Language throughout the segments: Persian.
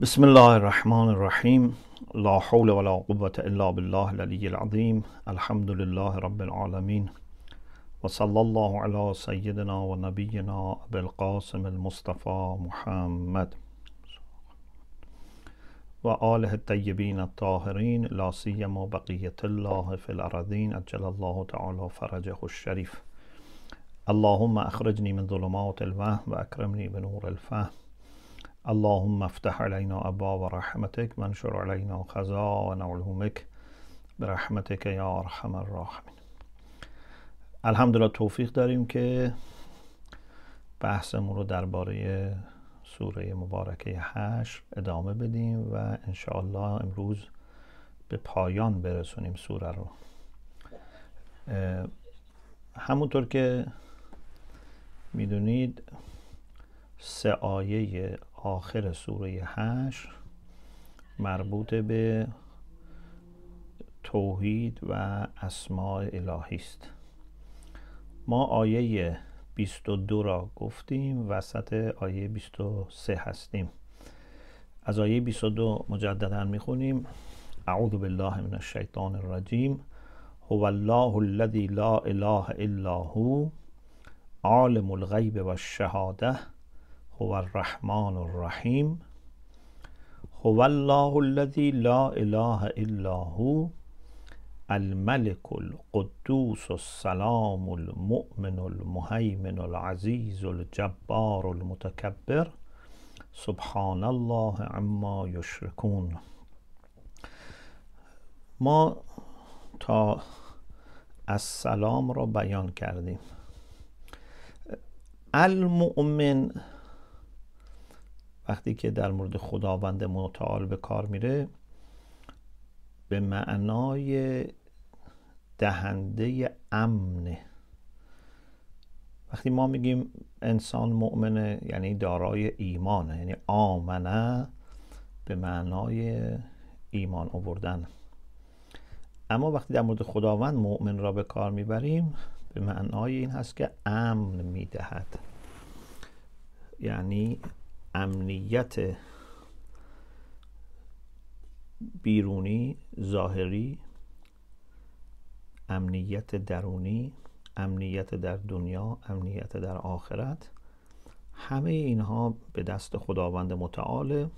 بسم الله الرحمن الرحيم لا حول ولا قوة إلا بالله العلي العظيم الحمد لله رب العالمين وصلى الله على سيدنا ونبينا أبي القاسم المصطفى محمد وآله الطيبين الطاهرين لا سيما بقية الله في الأراضين أجل الله تعالى فرجه الشريف اللهم أخرجني من ظلمات الوهم وأكرمني بنور الفهم اللهم افتح علينا ابواب رحمتك وانشر علينا خزائن علومك برحمتك یا ارحم الراحمین الحمدلله توفیق داریم که بحثمون رو درباره سوره مبارکه هشت ادامه بدیم و انشاءالله امروز به پایان برسونیم سوره رو همونطور که می‌دونید سه آیه آخر سوره هشت مربوط به توحید و اسماع الهی است. ما آیه 22 را گفتیم وسط آیه 23 هستیم. از آیه 22 مجددا می‌خونیم. اعوذ بالله من الشیطان الرجیم. هو الله الذي لا اله الا هو عالم الغیب و الشهاده. هو الرحمن الرحیم. هو الله الذي لا اله الا هو. الملك القدوس السلام المؤمن المهيمن العزيز الجبار المتكبر سبحان الله عما يشركون ما تا السلام را بیان کردیم. المؤمن وقتی که در مورد خداوند متعال به کار میره به معنای دهنده امنه وقتی ما میگیم انسان مؤمنه یعنی دارای ایمانه یعنی آمنه به معنای ایمان آوردن. اما وقتی در مورد خداوند مؤمن را به کار می‌بریم به معنای این هست که امن می‌دهد. یعنی امنیت بیرونی ظاهری امنیت درونی امنیت در دنیا امنیت در آخرت همه اینها به دست خداوند متعاله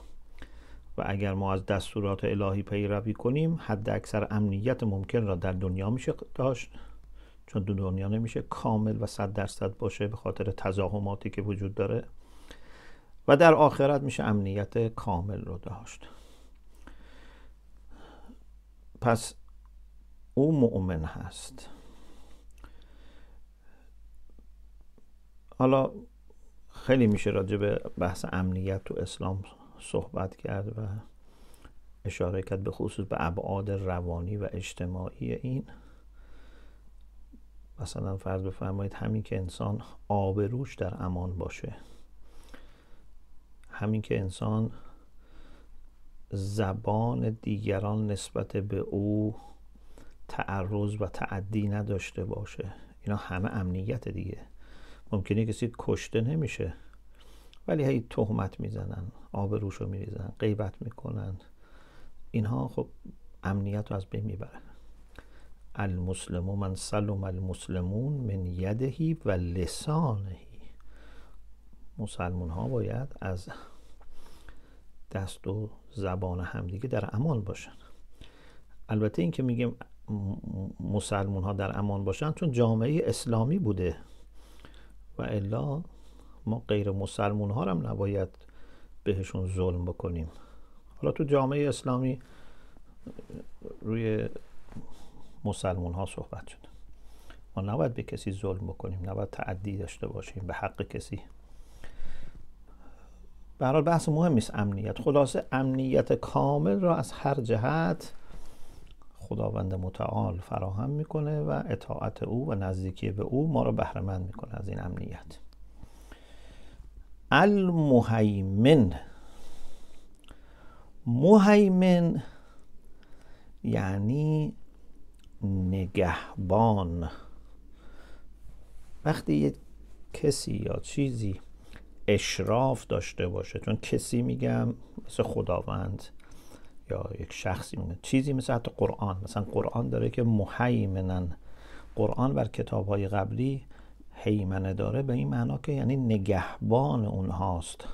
و اگر ما از دستورات الهی پیروی کنیم حد اکثر امنیت ممکن را در دنیا میشه داشت چون دنیا نمیشه کامل و صد درصد باشه به خاطر تزاهماتی که وجود داره. و در آخرت میشه امنیت کامل رو داشت. پس او مؤمن هست. حالا خیلی میشه راجع به بحث امنیت تو اسلام صحبت کرد و اشاره کرد به خصوص به ابعاد روانی و اجتماعی این. مثلا فرض بفرمایید همین که انسان آبروش در امان باشه. همین که انسان زبان دیگران نسبت به او تعرض و تعدی نداشته باشه. اینا همه امنیت دیگه. ممکنه کسی کشته نمیشه ولی هی تهمت می‌زنن آبروش رو میریزن غیبت می‌کنن. اینها خب امنیت رو از بین می‌برن المسلم من سلم المسلمون من یدهی و لسانهی مسلمون ها باید از دست و زبان همدیگه در امان باشن. البته این که میگیم مسلمون ها در امان باشن چون جامعه اسلامی بوده. و الا ما غیر مسلمون ها هم نباید بهشون ظلم بکنیم. حالا تو جامعه اسلامی روی مسلمون ها صحبت شد ما نباید به کسی ظلم بکنیم نباید تعدی داشته باشیم به حق کسی به بحث مهم است امنیت. خلاصه امنیت کامل را از هر جهت خداوند متعال فراهم می‌کنه و اطاعت او و نزدیکی به او ما را بهرهمند می‌کنه از این امنیت. المهیمن. مهیمن یعنی نگهبان. وقتی یک کسی یا چیزی اشراف داشته باشه. چون کسی میگم مثل خداوند یا یک شخصی میگه چیزی مثل حتی قرآن. مثلا قرآن داره که محیمنن. قرآن بر کتاب های قبلی حیمنه داره به این معنا که یعنی نگهبان اونهاست.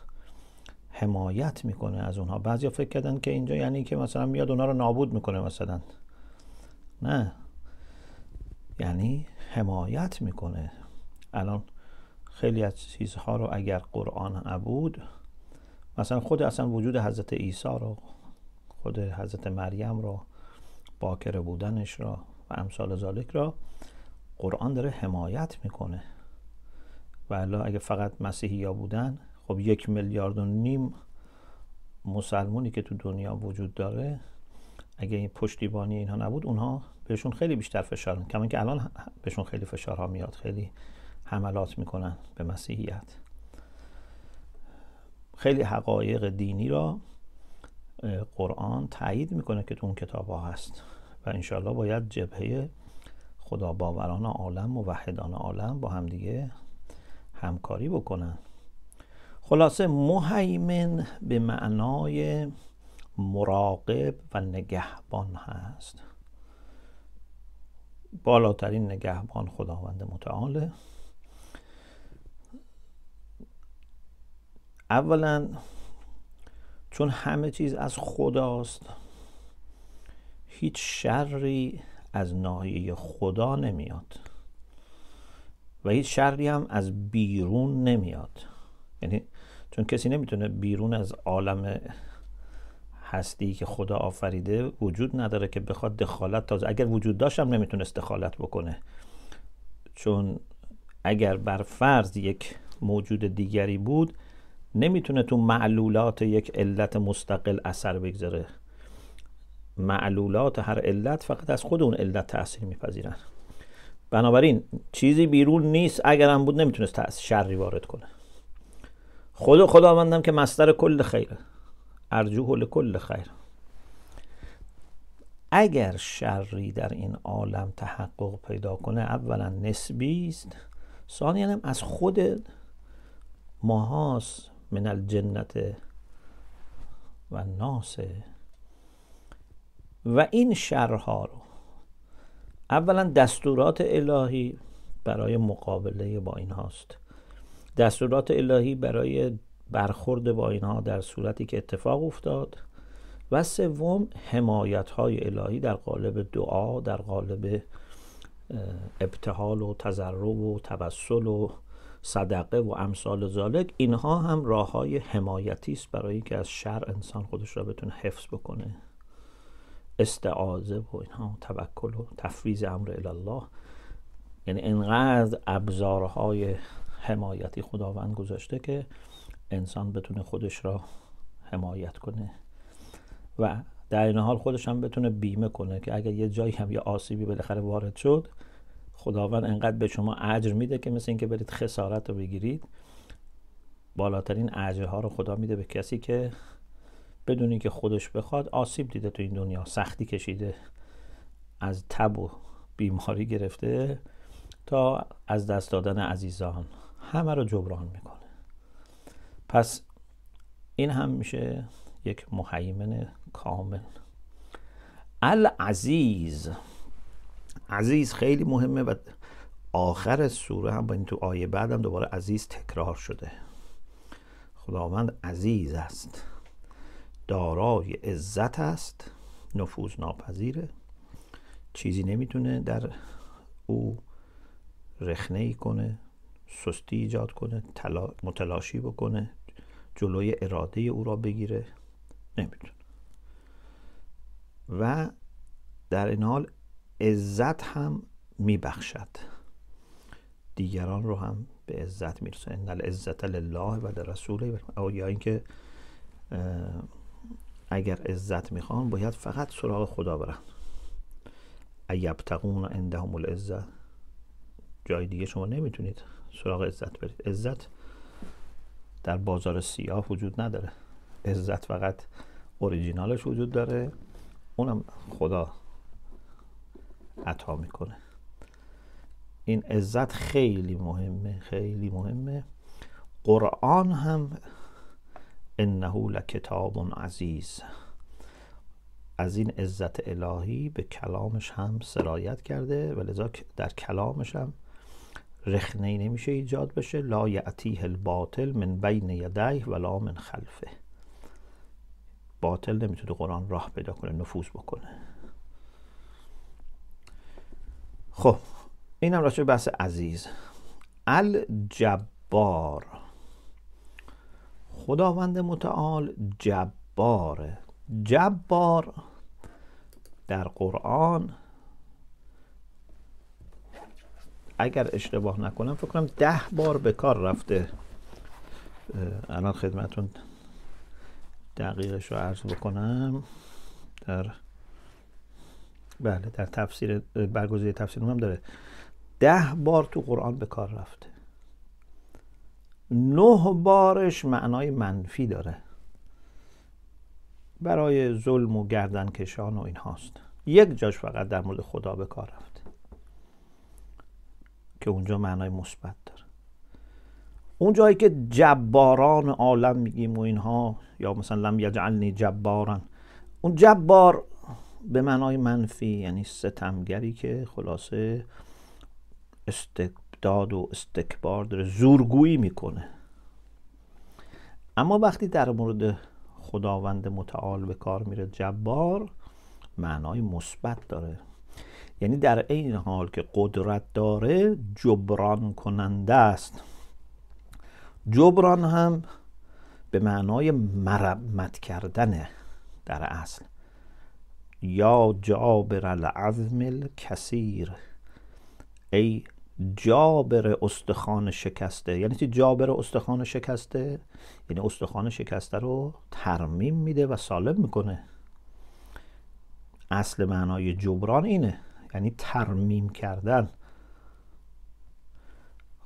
حمایت می‌کنه از اونها. بعضی فکر کردن که اینجا یعنی که مثلا میاد اونها رو نابود می‌کنه مثلا. نه. یعنی حمایت می‌کنه. الان خیلی از چیزها رو اگر قرآن نبود مثلا خود اصلا وجود حضرت عیسی رو خود حضرت مریم رو باکر بودنش را و امثال ذالک را قرآن داره حمایت می‌کنه. و اگه فقط مسیحی ها بودن خب یک میلیارد و نیم مسلمونی که تو دنیا وجود داره اگه این پشتیبانی اینها نبود اونها بهشون خیلی بیشتر فشار کما که الان بهشون خیلی فشارها میاد خیلی حملات می‌کنن به مسیحیت. خیلی حقایق دینی را قرآن تایید می‌کنه که تو اون کتاب ها هست و انشالله باید جبهه خدا باوران عالم و وحدان عالم با همدیگه همکاری بکنن. خلاصه مهیمن به معنای مراقب و نگهبان هست. بالاترین نگهبان خداوند متعاله. اولا چون همه چیز از خداست هیچ شری از ناحیه خدا نمیاد و هیچ شری هم از بیرون نمیاد. یعنی چون کسی نمی‌تونه بیرون از عالم هستی که خدا آفریده وجود نداره که بخواد دخالت تازه اگر وجود داشت هم نمی‌تونست دخالت بکنه. چون اگر بر فرض یک موجود دیگری بود نمی‌تونه تو معلولات یک علت مستقل اثر بگذاره. معلولات هر علت فقط از خود اون علت تاثیر میپذیرن. بنابراین چیزی بیرون نیست اگر هم بود نمی‌تونست شری وارد کنه. خود خداوندم که مستر کل خیره ارجوه کل خیر. اگر شری در این عالم تحقق پیدا کنه اولا نسبی است. ثانیا از خود ماهاست. من الجنت و ناسه و این شرها رو اولا دستورات الهی برای مقابله با این هاست دستورات الهی برای برخورد با اینها در صورتی که اتفاق افتاد. و سوم حمایت های الهی در قالب دعا در قالب ابتحال و تضرع و توسل و صدقه و امثال ذالک اینها هم راه های حمایتی است برای اینکه از شر انسان خودش را بتونه حفظ بکنه. استعاذه و اینها توکل و تفویض امر الله یعنی انقدر ابزارهای حمایتی خداوند گذاشته که انسان بتونه خودش را حمایت کنه و در این حال خودش هم بتونه بیمه کنه که اگر یه جایی هم یه آسیبی بالاخره وارد شد خداوند انقدر به شما اجر میده که مثل اینکه برید خسارت رو بگیرید بالاترین اجرها رو خدا میده به کسی که بدونی که خودش بخواد آسیب دیده تو این دنیا سختی کشیده از تب و بیماری گرفته تا از دست دادن عزیزان. همه رو جبران می‌کنه. پس این هم میشه یک محیمن کامل. العزیز. عزیز خیلی مهمه و آخر سوره هم با این تو آیه بعدم دوباره عزیز تکرار شده. خداوند عزیز است. دارای عزت است. نفوذ ناپذیره. چیزی نمی‌تونه در او رخنه ای کنه سستی ایجاد کنه متلاشی بکنه جلوی اراده او را بگیره. نمی‌تونه. و در این حال عزت هم میبخشد. دیگران رو هم به عزت می‌رسه ان العزت لله و لرسوله. یا اینکه اگر عزت می‌خوان باید فقط سراغ خدا برن. ایبتقون عندهم العزت جای دیگه شما نمی‌تونید سراغ عزت برید. عزت در بازار سیاه وجود نداره. عزت فقط اوریجینالش وجود داره. اونم خدا عطا می‌کنه. این عزت خیلی مهمه خیلی مهمه. قرآن هم انه لکتاب عزیز. از این عزت الهی به کلامش هم سرایت کرده و لذا در کلامش هم رخنه نمیشه ایجاد بشه. لا یعتیه الباطل من بین یدیه ولا من خلفه. باطل نمی‌تونه قرآن راه پیدا کنه نفوذ بکنه. خب این هم راجع بحث عزیز. الجبار. خداوند متعال جباره جبار در قرآن اگر اشتباه نکنم فکر کنم ده بار به کار رفته. الان خدمتون دقیقش رو عرض بکنم. در بله در تفسیر برگزیده تفسیر هم داره. ده بار تو قرآن به کار رفته. نه بارش معنای منفی داره. برای ظلم و گردن کشان و این هاست یک جاش فقط در مورد خدا به کار رفته. که اونجا معنای مثبت داره. اون جایی که جباران عالم میگیم و اینها یا مثلا لم یجعلنی جباران. اون جبار به معنای منفی یعنی ستمگری که خلاصه استبداد و استکبار داره زورگویی می‌کنه. اما وقتی در مورد خداوند متعال به کار میره جبار معنای مثبت داره. یعنی در این حال که قدرت داره جبران کننده است. جبران هم به معنای مرمت کردنه در اصل. یا جابر العظم الکثیر. ای جابر استخوان شکسته. یعنی چی جابر استخوان شکسته؟ یعنی استخوان شکسته رو ترمیم میده و سالم می‌کنه. اصل معنای جبران اینه. یعنی ترمیم کردن.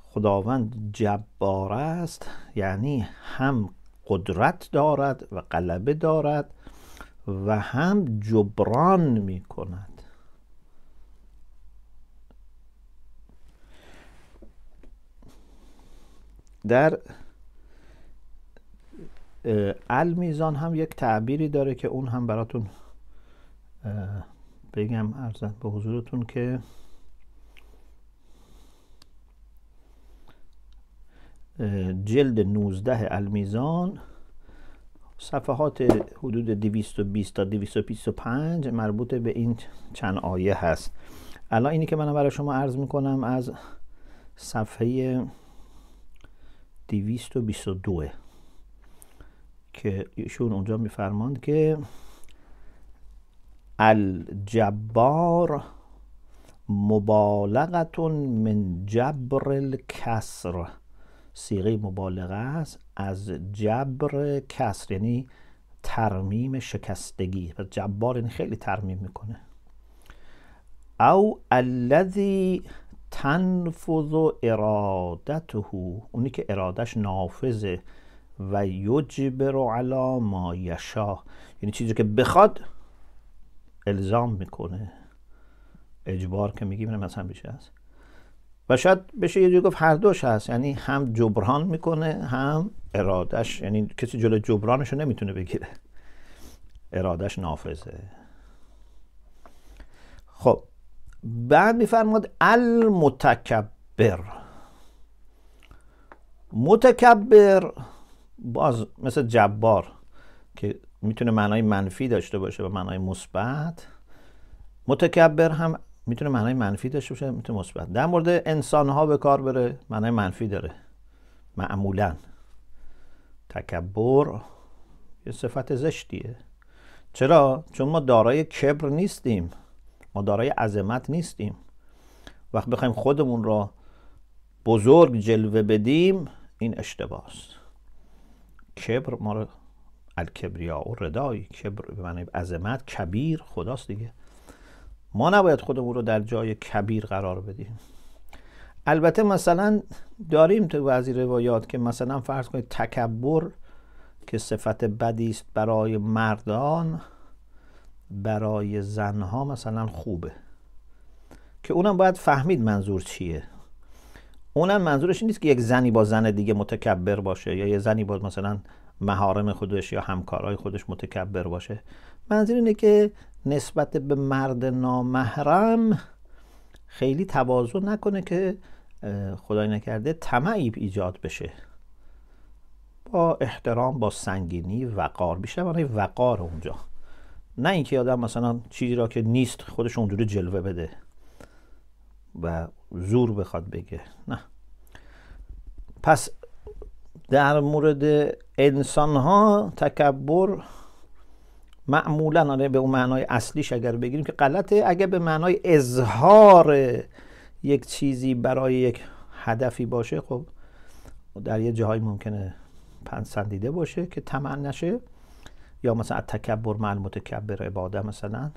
خداوند جبار است یعنی هم قدرت دارد و غلبه دارد و هم جبران می کند در المیزان هم یک تعبیری داره که اون هم براتون بگم ارزد به حضورتون که جلد 19 المیزان صفحات حدود 220 تا 225 مربوط به این چند آیه هست. الان اینی که من برای شما عرض می‌کنم از صفحه 222 که ایشون اونجا میفرماند که الجبار مبالغتون من جبر الکسر. سیغه مبالغه است. از جبر کسر یعنی ترمیم شکستگی. جبار این خیلی ترمیم می‌کنه. او الذی تنفذ ارادته اونی که ارادش نافذه و یجبر علی ما یشا یعنی چیزی که بخواد الزام می‌کنه. اجبار که میگیم مثلا بیشه است و شاید بشه یه جوری گفت هر دوش هست. یعنی هم جبران می‌کنه هم ارادش یعنی کسی جلو جبرانش رو نمی‌تونه بگیره. ارادش نافذه. خب بعد میفرماد المتکبر. متکبر باز مثل جبار که می‌تونه معنای منفی داشته باشه و معنای مثبت. متکبر هم می‌تونه معنای منفی داشته باشه می‌تونه مثبت. در مورد انسان ها به کار بره معنای منفی داره. معمولا. تکبر یه صفت زشتیه. چرا؟ چون ما دارای کبر نیستیم. ما دارای عظمت نیستیم. وقت بخوایم خودمون را بزرگ جلوه بدیم این اشتباه است کبر ما رو الکبریا و ردای کبر به معنی عظمت کبیر خداست دیگه. ما نباید خودمون رو در جای کبیر قرار بدیم. البته مثلا داریم تو بعضی روایات که مثلا فرض کنید تکبر که صفت بدی است برای مردان برای زنها مثلا خوبه. که اونم باید فهمید منظور چیه. اونم منظورش نیست که یک زنی با زن دیگه متکبر باشه یا یه زنی با مثلا مهارم خودش یا همکارای خودش متکبر باشه. منظور اینه که نسبت به مرد نامحرم خیلی تواضع نکنه که خدای نکرده طمعی ایجاد بشه. با احترام با سنگینی وقار. بیشتر برای وقار اونجا. نه اینکه آدم مثلا چیزی را که نیست خودش اونجوری جلوه بده و زور بخواد بگه. نه. پس در مورد انسان ها تکبر معمولا آره به اون معنای اصلیش اگر بگیریم که غلطه. اگر به معنای اظهار یک چیزی برای یک هدفی باشه خب در یه جاهایی ممکنه پنسندیده باشه که طمع نشه. یا مثلا تکبر مع متکبر عباده مثلا.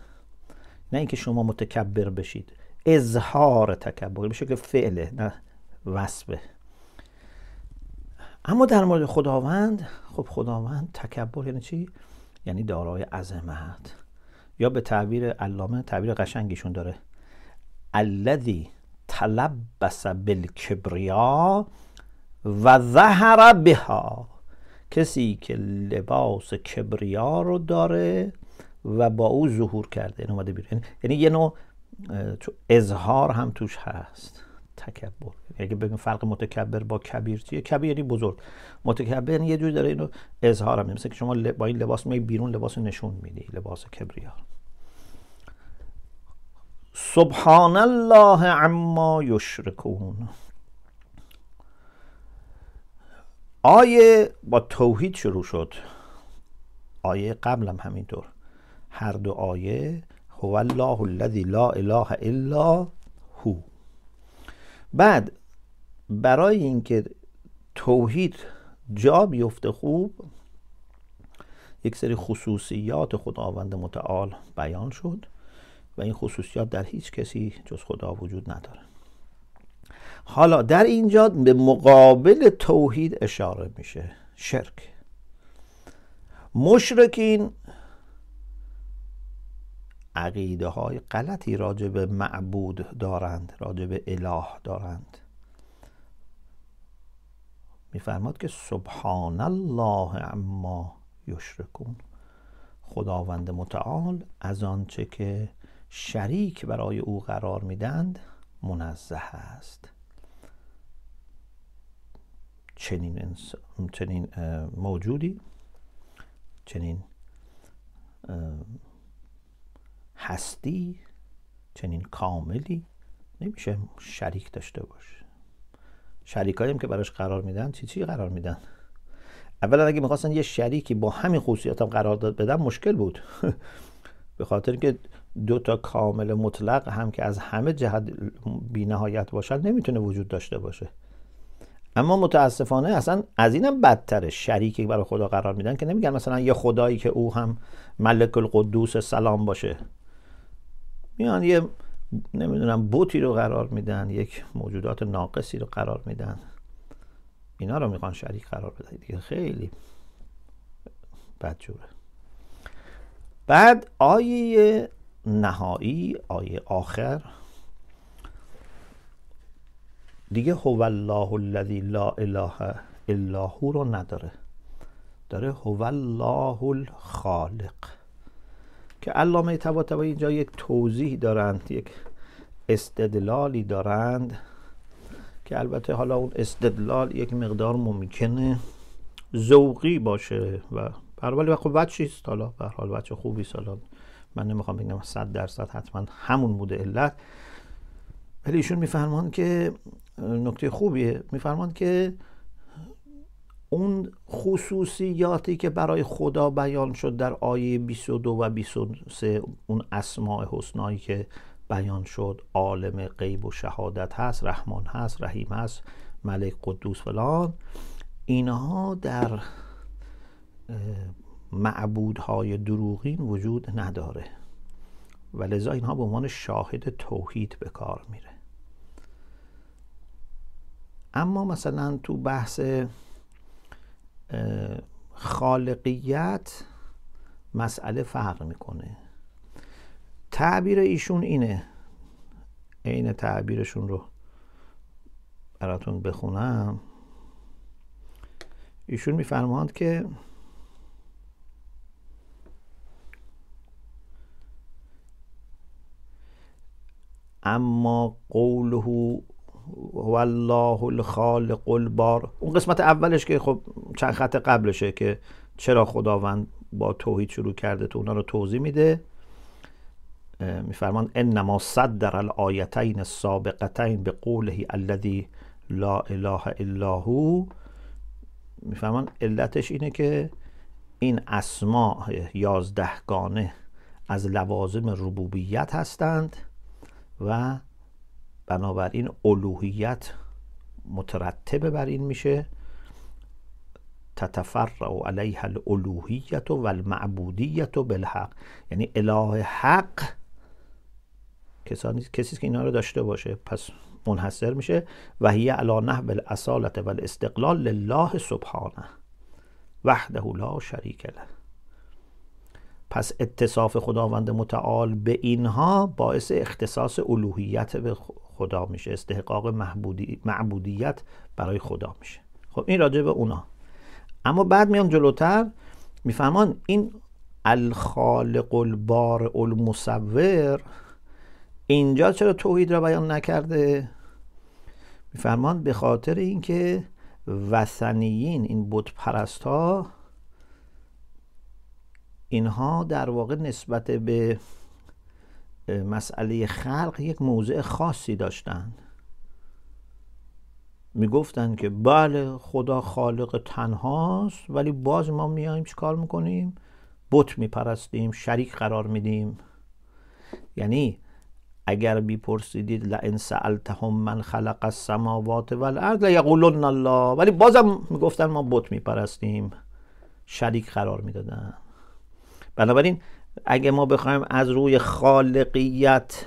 نه اینکه شما متکبر بشید. اظهار تکبر به که فعله نه وصفه. اما در مورد خداوند خب خداوند تکبر یعنی چی؟ یعنی دارای عظمت. یا به تعبیر علامه تعبیر قشنگیشون داره. الذی تلبس بالکبریا و ظهر بها. کسی که لباس کبریا رو داره و با او ظهور کرده. این اومده بیرون. یعنی یه نوع اظهار هم توش هست. تکبر. اگه بگیم فرق متکبر با کبیر چیه؟ کبیر یعنی بزرگ. متکبر یعنی یه جور داره اینو اظهار هم. مثل که شما با این لباس می بیرون لباس نشون میدی لباس کبریا سبحان الله عما یشرکون آیه با توحید شروع شد. آیه قبلم همینطور. هر دو آیه هو الله الذی لا اله الا هو. بعد برای اینکه توحید جا بیفته خوب یک سری خصوصیات خداوند متعال بیان شد. و این خصوصیات در هیچ کسی جز خدا وجود نداره. حالا در اینجا به مقابل توحید اشاره میشه. شرک. مشرکین عقیده های غلطی راجع به معبود دارند راجع به اله دارند. میفرماد که سبحان الله اما یشرکون. خداوند متعال از آنچه که شریک برای او قرار میدند منزه است. چنین, چنین موجودی چنین هستی چنین کاملی نمیشه شریک داشته باشه شریکایی هم که براش قرار میدن چی چی قرار میدن؟ اولا اگه می‌خواستن یه شریکی با همین خصوصیات هم قرار داد بدن مشکل بود. به خاطر که دو تا کامل مطلق هم که از همه جهت بی نهایت باشن نمی‌تونه وجود داشته باشه. اما متاسفانه اصلا از اینم بدتره شریکی برای خدا قرار میدن که نمیگن مثلا یه خدایی که او هم ملک القدوس سلام باشه. میان یه نمی‌دونم بوتی رو قرار میدن یک موجودات ناقصی رو قرار میدن. اینا رو می‌خوان شریک قرار بدن دیگه. خیلی بدجوره. بعد آیه نهایی آیه آخر. دیگه هو الله الذی لا اله الا هو رو نداره. داره هو الله الخالق. که علامه طباطبایی اینجا یک توضیح دارند یک استدلالی دارند که البته حالا اون استدلال یک مقدار ممکنه ذوقی باشه و ولی خب بچه حالا؟ به حال بچه خوبی حالا من نمی‌خوام بگم 100 درصد حتما همون بوده علت ولی ایشون میفرمان که نکته خوبیه میفرمان که اون خصوصیاتی که برای خدا بیان شد در آیه 22 و 23 اون اسماع حسنایی که بیان شد عالم غیب و شهادت هست رحمان هست رحیم هست ملک قدوس فلان اینها در معبودهای دروغین وجود نداره. و لذا اینها به عنوان شاهد توحید به کار میره. اما مثلا تو بحث خالقیت مسئله فرق می‌کنه. تعبیر ایشون اینه. عین تعبیرشون رو براتون بخونم. ایشون میفرماند که اما قوله هو الله الخالق البار. اون قسمت اولش که خب چند خط قبلشه که چرا خداوند با توحید شروع کرده تو اونا رو توضیح میده؟ میفرمان انما صدر الآیتین السابقتین به قوله الذی لا اله الا هو. میفرمان علتش اینه که این اسماء یازدهگانه از لوازم ربوبیت هستند. و بنابراین الوهیت مترتب بر این میشه. تتفرع علیها الالوهیت و المعبودیت بالحق. یعنی اله حق کسانی کسی که اینا رو داشته باشه پس منحصر میشه. و هی علی نحو الاصالت و الاستقلال لله سبحانه وحده لا شریک له. پس اتصاف خداوند متعال به اینها باعث اختصاص الوهیت به خدا میشه استحقاق معبودیت برای خدا میشه. خب این راجع به اونا. اما بعد میان جلوتر میفهمان این الخالق البار المصور اینجا چرا توحید را بیان نکرده؟ میفرمان به خاطر اینکه وثنیین این بت پرست ها اینها در واقع نسبت به مسئله خلق یک موضع خاصی داشتند می‌گفتند که بله خدا خالق تنهاست ولی باز ما میایم چیکار می‌کنیم؟ بت میپرستیم شریک قرار میدیم. یعنی اگر بیپرسیدید لئن سألتهم من خلق السماوات والارض لیقولن الله. ولی بازم می‌گفتن ما بت میپرستیم شریک قرار می‌دادن. بنابراین اگه ما بخوایم از روی خالقیت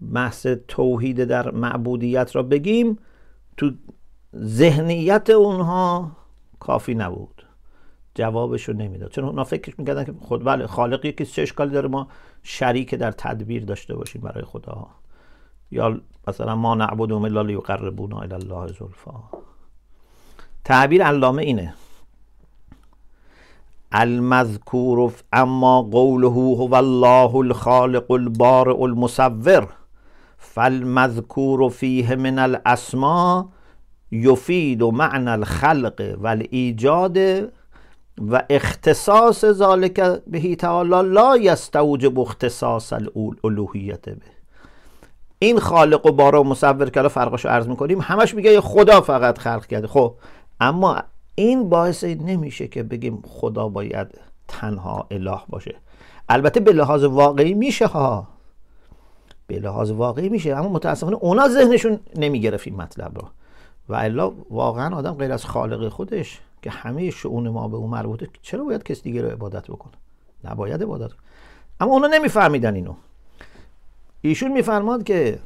محض توحید در معبودیت را بگیم تو ذهنیت اونها کافی نبود. جوابشو نمی‌داد. چون اونا فکرش می‌کردن که خود بله خالقی که چه اشکالی داره ما شریک در تدبیر داشته باشیم برای خدا. یا مثلا ما نعبدهم الا لیقربونا الی الله زلفا. تعبیر علامه اینه. المذکور اما قوله هو الله الخالق البارئ المصور. فالمذکور فیه من الاسماء یفید معنى الخلق والایجاد و اختصاص ذالک به تعالی لا یستوجب اختصاص الالوهیت به. این خالق و بارا و مصور که فرقش رو عرض می‌کنیم همش میگه خدا فقط خلق کرده. خب اما این باعث نمیشه که بگیم خدا باید تنها اله باشه. البته به لحاظ واقعی میشه ها. به لحاظ واقعی میشه اما متاسفانه اونا ذهنشون نمی‌گرفت این مطلب رو. و الا واقعا آدم غیر از خالق خودش که همه شعون ما به اون مربوطه چرا باید کسی دیگه رو عبادت بکنه؟ نباید عبادت. اما اونا نمیفهمیدن اینو. ایشون میفرماد که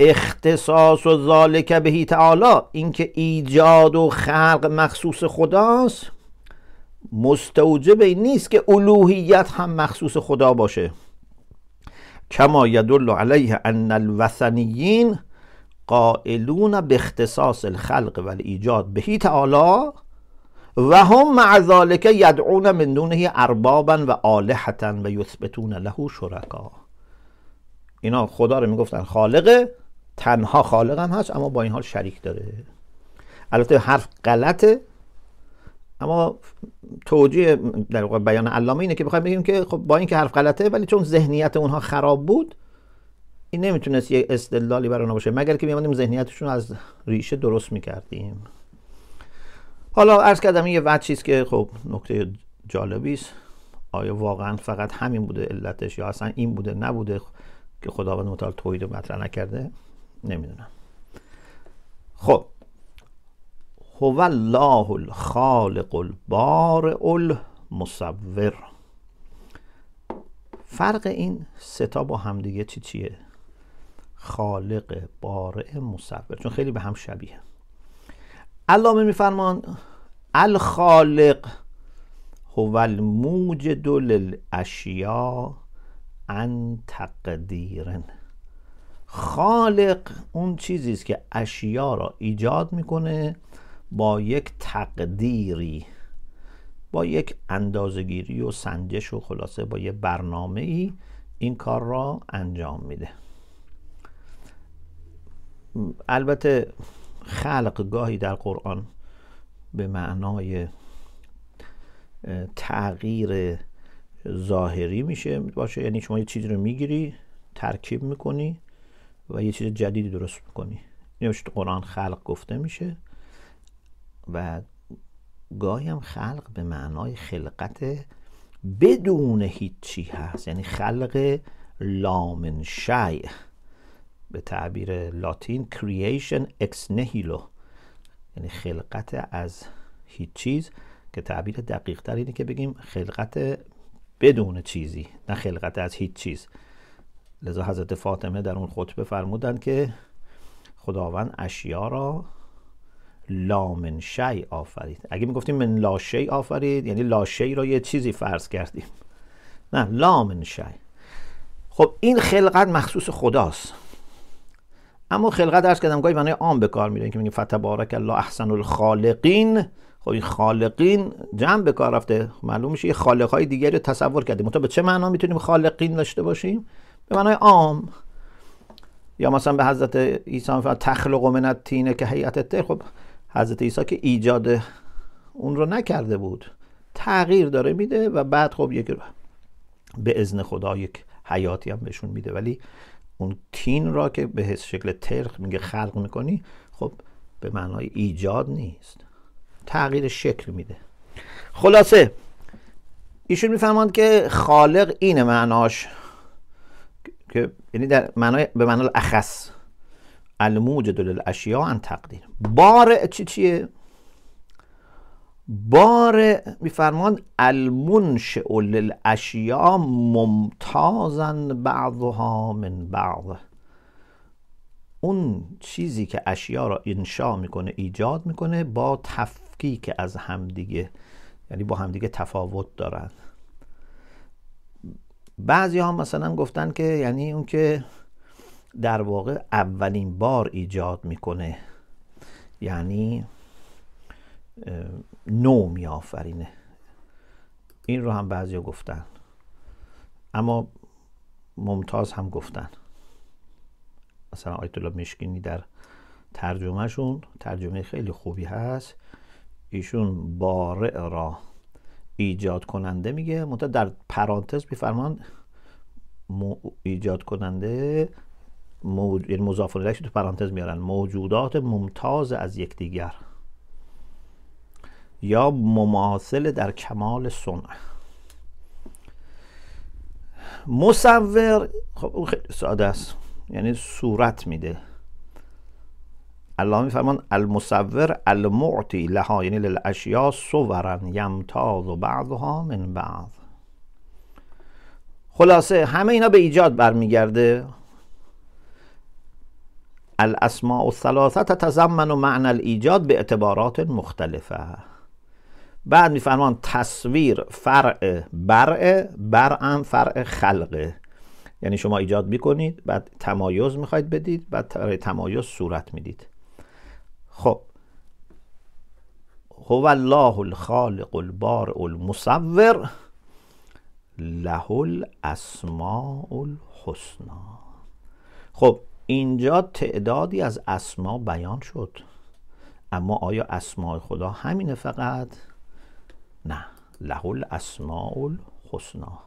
اختصاص و ذالک بهی تعالی اینکه ایجاد و خلق مخصوص خداست مستوجب این نیست که الوهیت هم مخصوص خدا باشه. کما یدل علیه ان الوثنیین قائلون به اختصاص الخلق و ایجاد بهی تعالی و هم مع ذالک یدعون من دونه اربابا و آلهتا و یثبتون له شرکا اینا خدا رو می‌گفتن خالقه تنها خالق هم هست اما با این حال شریک داره. البته حرف غلطه اما توجیه در واقع بیان علامه اینه که بخوایم بگیم که خب با اینکه حرف غلطه ولی چون ذهنیت اونها خراب بود این نمی‌تونست یه استدلالی برای باشه. مگر که میامدیم ذهنیتشون از ریشه درست می‌کردیم. حالا عرض کردم یه وقت چیز که خب نکته جالبی است. آیا واقعا فقط همین بوده علتش یا اصلا این بوده نبوده که خداوند متعال توحید مطرح نکرده؟ نمی‌دونم. خب. هو الله الخالق البارئ المصور. فرق این ستا با همدیگه چی چیه؟ خالق بارئ مصور. چون خیلی به هم شبیه. علامه میفرمان الخالق هو الموجد للاشیاء ان تقدیرن. خالق اون چیزی است که اشیا را ایجاد می‌کنه با یک تقدیری با یک اندازگیری و سنجش و خلاصه با یه برنامه ای این کار را انجام میده. البته خلق گاهی در قرآن به معنای تغییر ظاهری میشه باشه یعنی شما یه چیزی رو می‌گیری ترکیب می‌کنی و یه چیز جدیدی درست می‌کنی. این تو قرآن خلق گفته میشه و گاهی هم خلق به معنای خلقت بدون هیچی هست. یعنی خلق لامن شای به تعبیر لاتین creation ex nihilo. یعنی خلقت از هیچ چیز که تعبیر دقیق تر اینه که بگیم خلقت بدون چیزی نه خلقت از هیچ چیز. لذا حضرت فاطمه در اون خطبه فرمودند که خداوند اشیا را لامن شی آفرید. اگه می‌گفتیم من لاشی آفرید یعنی لاشی را یه چیزی فرض کردیم. نه لامن شی خب این خلقت مخصوص خداست. اما خلقت درس کردم گاهی معنای عام به کار میره که میگه فتبارک الله احسن الخالقین. خب این خالقین جمع به کار رفته. معلوم میشه یه خالق های دیگری رو تصور کردیم. تو به چه معنا می‌تونیم خالقین داشته باشیم؟ به معنای عام. یا مثلا به حضرت عیسی تخلق من التینه که هیئت الطیر خب حضرت عیسی که ایجاد اون رو نکرده بود تغییر داره میده و بعد خب یک به ازن خدا یک حیاتی هم بهشون میده. ولی اون تین را که به شکل ترخ میگه خلق می‌کنی خب به معنای ایجاد نیست. تغییر شکل میده. خلاصه ایشون می‌فهمند که خالق اینه معناش که یعنی در معنای به معنای اخص الموجد للاشیاء ان تقدیر. بار چی چیه؟ بار میفرمان المنشئ للاشیاء ممتازا بعضها من بعض. اون چیزی که اشیا را انشا می‌کنه ایجاد می‌کنه با تفکیک از همدیگه. یعنی با همدیگه تفاوت دارن. بعضی ها مثلا گفتن که یعنی اون که در واقع اولین بار ایجاد می‌کنه یعنی نو میآفرینه. این رو هم بعضی گفتن. اما ممتاز هم گفتن. مثلا آیت الله مشکینی در ترجمهشون ترجمه خیلی خوبی هست. ایشون بارع را ایجاد کننده میگه. منتها در پرانتز میفرمان ایجاد کننده موج... یعنی مضاف تو پرانتز میارن. موجودات ممتاز از یکدیگر. یا مماثل در کمال صنع. مصور خب اون خیلی ساده است. یعنی صورت میده. الله میفرمان المصور المعطی لها یعنی للاشیا صورا یمتاز و بعضها من بعض. خلاصه همه اینا به ایجاد برمیگرده. الاسماء الثلاثه تتضمن معنی الایجاد به اعتبارات مختلفه. بعد میفرمان تصویر فرع برع برعم فرع خلقه یعنی شما ایجاد می‌کنید بعد تمایز می‌خواید بدید بعد تمایز صورت می‌دید. خب. هو الله الخالق البارع المصور له الاسماء الحسنا خب اینجا تعدادی از اسما بیان شد. اما آیا اسماء خدا همینه فقط؟ نه. له الاسماء الحسنا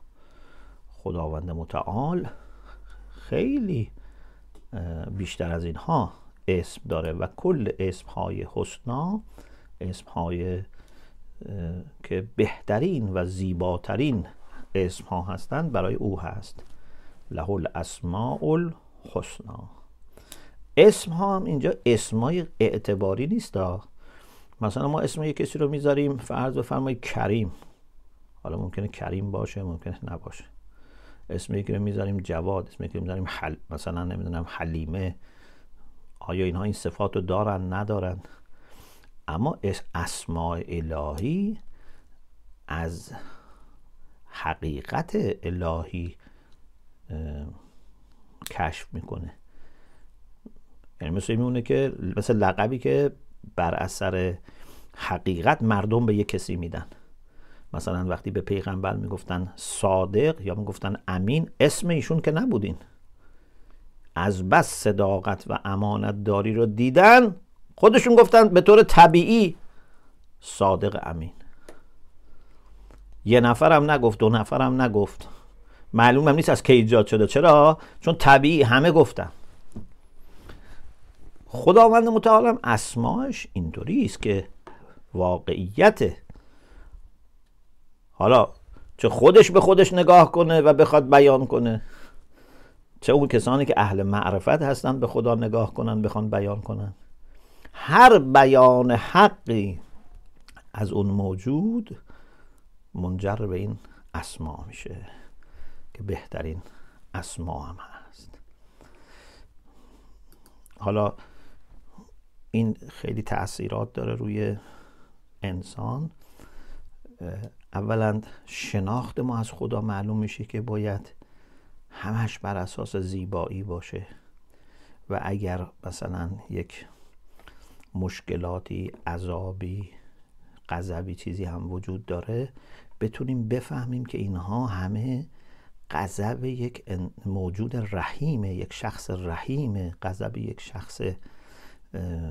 خداوند متعال خیلی بیشتر از اینها اسم داره و کل اسم های حسنا اسم های که بهترین و زیباترین اسم ها هستند برای او هست. له الاسماء الحسنا. اسم ها هم اینجا اسمای اعتباری نیست مثلا ما اسم یک کسی رو می‌ذاریم فرض بفرمایید کریم. حالا ممکنه کریم باشه ممکنه نباشه. اسم یکی رو می‌ذاریم جواد اسم یکی رو می‌ذاریم حل مثلا نمی‌دونم حلیمه. آیا اینها این صفات رو دارن ندارن؟ اما اسماء الهی از حقیقت الهی کشف می‌کنه. یعنی مثل میمونه که مثل لقبی که بر اثر حقیقت مردم به یه کسی میدن. مثلا وقتی به پیغمبر می‌گفتن صادق یا می‌گفتن امین اسم ایشون که نبودین. از بس صداقت و امانت داری رو دیدن خودشون گفتن به طور طبیعی صادق امین. یه نفرم نگفت دو نفرم نگفت. معلوم هم نیست از کی ایجاد شده. چرا؟ چون طبیعی همه گفتن. خداوند متعالم اسماش اینطوری است که واقعیت. حالا چه خودش به خودش نگاه کنه و بخواد بیان کنه. چه اون کسانی که اهل معرفت هستن به خدا نگاه کنن بخوان بیان کنن. هر بیان حقی از اون موجود منجر به این اسما میشه که بهترین اسما هم هست. حالا این خیلی تاثیرات داره روی انسان. اولا شناخت ما از خدا معلوم میشه که باید همش بر اساس زیبایی باشه. و اگر مثلا یک مشکلاتی عذابی غضبی چیزی هم وجود داره بتونیم بفهمیم که اینها همه غضب یک موجود رحیمه یک شخص رحیمه غضب یک شخص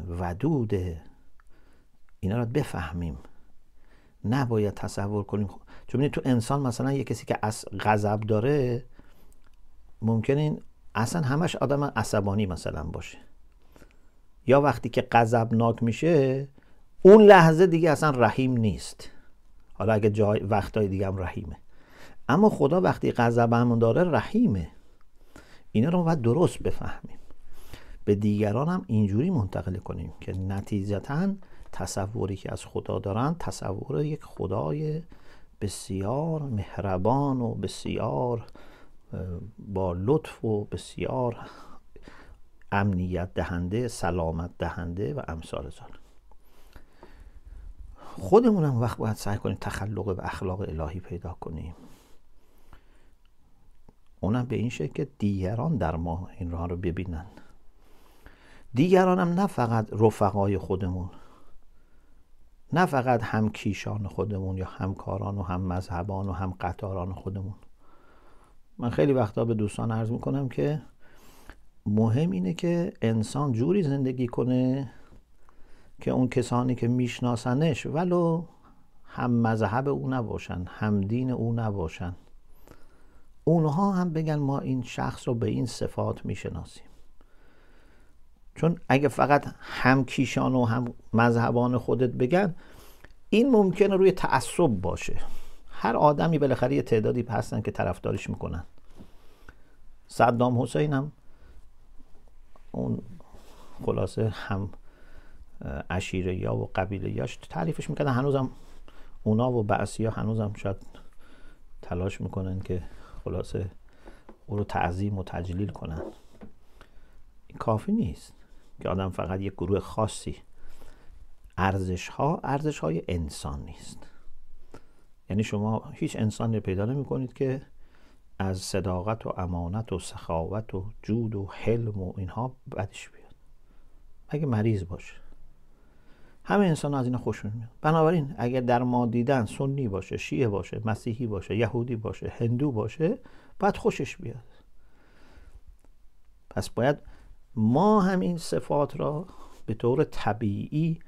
ودوده اینا رو بفهمیم. نباید تصور کنیم. چون تو انسان مثلا یه کسی که غضب داره ممکنه این اصلا همش آدم عصبانی مثلا باشه. یا وقتی که غضبناک میشه اون لحظه دیگه اصلا رحیم نیست. حالا اگه جای وقتای دیگه هم رحیمه. اما خدا وقتی غضب داره رحیمه. اینا رو باید درست بفهمیم. به دیگران هم اینجوری منتقل کنیم که نتیجتا تصوری که از خدا دارن تصور یک خدای بسیار مهربان و بسیار با لطف و بسیار امنیت دهنده سلامت دهنده و امثال زال خودمون هم وقت باید سعی کنیم تخلق و اخلاق الهی پیدا کنیم. اونم به این شکل که دیگران در ما این راه رو ببینن. دیگران هم نه فقط رفقای خودمون نه فقط هم کیشان خودمون یا همکاران و هم مذهبان و هم قطاران خودمون. من خیلی وقتا به دوستان عرض می‌کنم که مهم اینه که انسان جوری زندگی کنه که اون کسانی که میشناسنش ولو هم مذهب او نباشن هم دین او نباشن اونها هم بگن ما این شخص رو به این صفات می‌شناسیم. چون اگه فقط هم کیشان و هم مذهبان خودت بگن این ممکنه روی تعصب باشه. هر آدمی بالاخره یه تعدادی هستن که طرفدارش می‌کنن. صدام حسین هم اون خلاصه هم اشیره یا و قبیله یاش تعریفش می‌کنن هنوزم اونا و بعثی ها هنوزم شاید تلاش می‌کنن که خلاصه او رو تعظیم و تجلیل کنن. این کافی نیست که آدم فقط یک گروه خاصی. ارزش ها ارزش های انسان نیست. یعنی شما هیچ انسانی پیدا نمی کنید که از صداقت و امانت و سخاوت و جود و حلم و اینها بدش بیاد. اگه مریض باشه؟ همه انسان از این خوششون میاد. بنابراین اگر در ما دیدن سنی باشه شیعه باشه مسیحی باشه یهودی باشه هندو باشه باید خوشش بیاد. پس باید ما هم این صفات را به طور طبیعی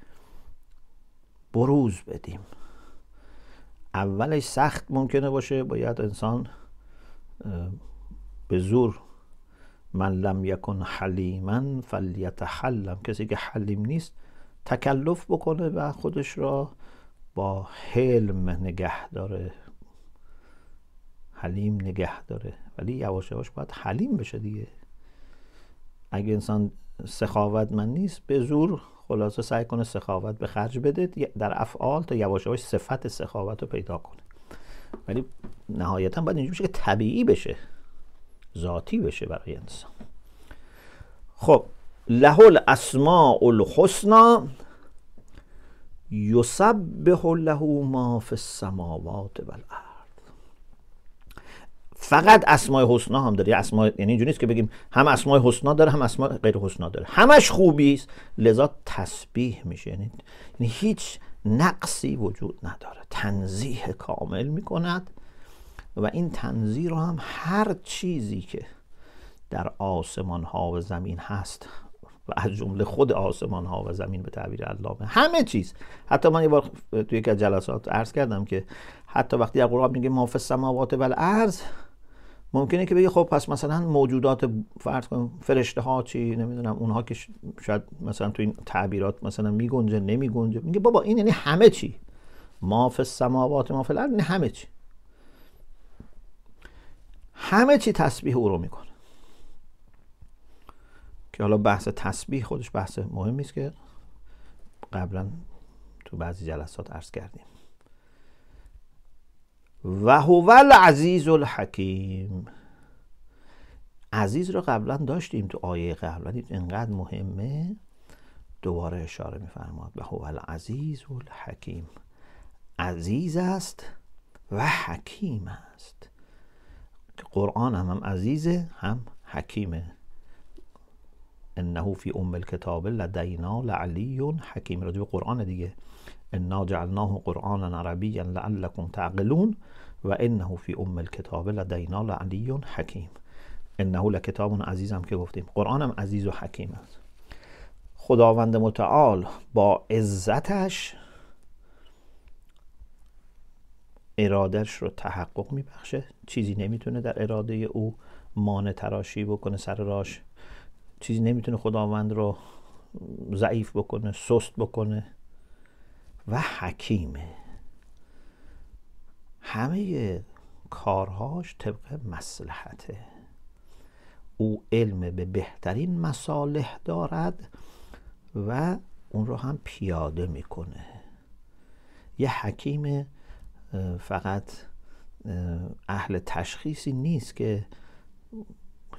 بروز بدیم. اولش سخت ممکنه باشه باید انسان به زور من لم یکن حلیما فلیتحلم. کسی که حلیم نیست تکلف بکنه و خودش را با حلم نگه داره حلیم نگه داره ولی یواش یواش باید حلیم بشه دیگه. اگه انسان سخاوت من نیست به زور خلاصه سعی کنه سخاوت به خرج بده در افعال تا یواش یواش صفت سخاوت رو پیدا کنه. ولی نهایتا باید اینجوری بشه که طبیعی بشه ذاتی بشه برای انسان. خب له الاسماء الحسنا یسبح له ما فی السماوات والارض. فقط اسماء حسنا هم داره. اسماء یعنی اینجوری نیست که بگیم هم اسماء حسنا داره هم اسماء غیر حسنا داره. همش خوبی است. لذا تسبیح میشه. یعنی, یعنی هیچ نقصی وجود نداره. تنزیه کامل می‌کند و این تنزیه رو هم هر چیزی که در آسمان ها و زمین هست و از جمله خود آسمان ها و زمین به تعبیر علامه همه چیز. حتی من یه بار توی یک از جلسات عرض کردم که حتی وقتی در قرآن میگه ما فی السماوات و الارض ممکنه که بگه خب پس مثلا موجودات فرض کنیم فرشته ها چی نمی‌دونم اونها که شاید مثلا تو این تعبیرات مثلا میگنجه نمیگنجه. میگه بابا این یعنی همه چی. ما فی السماوات ما فی الارض یعنی همه چی. همه چی تسبیح او رو می‌کنه. که حالا بحث تسبیح خودش بحث مهمی است که قبلا تو بعضی جلسات عرض کردیم. و هو العزیز الحکیم. عزیز رو قبلا داشتیم تو آیه قبلا اینقدر مهمه دوباره اشاره میفرماد. و هو العزیز الحکیم. عزیز است و حکیم است. قرآن هم, هم عزیزه هم حکیمه. انه فی ام الکتاب لدینا لعلی حکیم. راجع به قرآن دیگه. انا جعلناه قرآنا عربیا لعلكم تعقلون و انه فی ام الکتاب لدینا لعلی حکیم انه لکتاب عزیزم که گفتیم. قرآنم عزیز و حکیم است. خداوند متعال با عزتش ارادش رو تحقق میبخشه. چیزی نمی‌تونه در اراده او مانع تراشی بکنه سر راش چیزی نمی‌تونه خداوند رو ضعیف بکنه سست بکنه. و حکیمه. همه کارهاش طبق مسلحته. او علم به بهترین مصالح دارد و اون رو هم پیاده می‌کنه. یه حکیم فقط اهل تشخیصی نیست که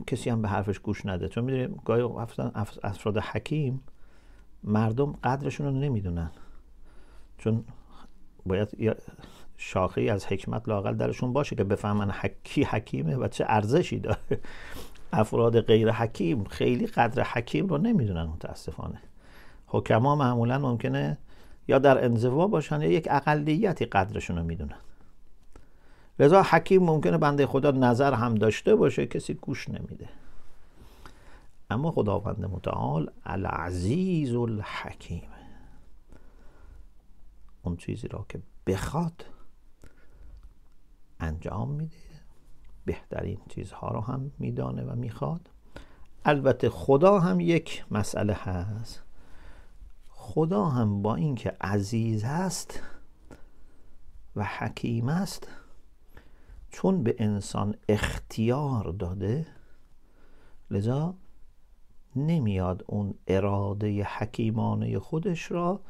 کسی هم به حرفش گوش نده. چون می‌دونی گاهی افراد حکیم مردم قدرشون رو نمی‌دونن. چون باید شاخه از حکمت لاقل درشون باشه که بفهمن حکی حکیمه و چه ارزشی داره. افراد غیر حکیم خیلی قدر حکیم رو نمی‌دونن متاسفانه. حکما معمولا ممکنه یا در انزوا باشن یا یک اقلیتی قدرشون رو می‌دونن. لذا حکیم ممکنه بنده خدا نظر هم داشته باشه کسی گوش نمیده. اما خداوند متعال العزیز الحکیم. اون چیزی را که بخواد انجام میده. بهترین چیزها رو هم میدانه و می‌خواد. البته خدا هم یک مسئله هست. خدا هم با اینکه عزیز است و حکیم است چون به انسان اختیار داده لذا نمیاد اون اراده حکیمانه خودش را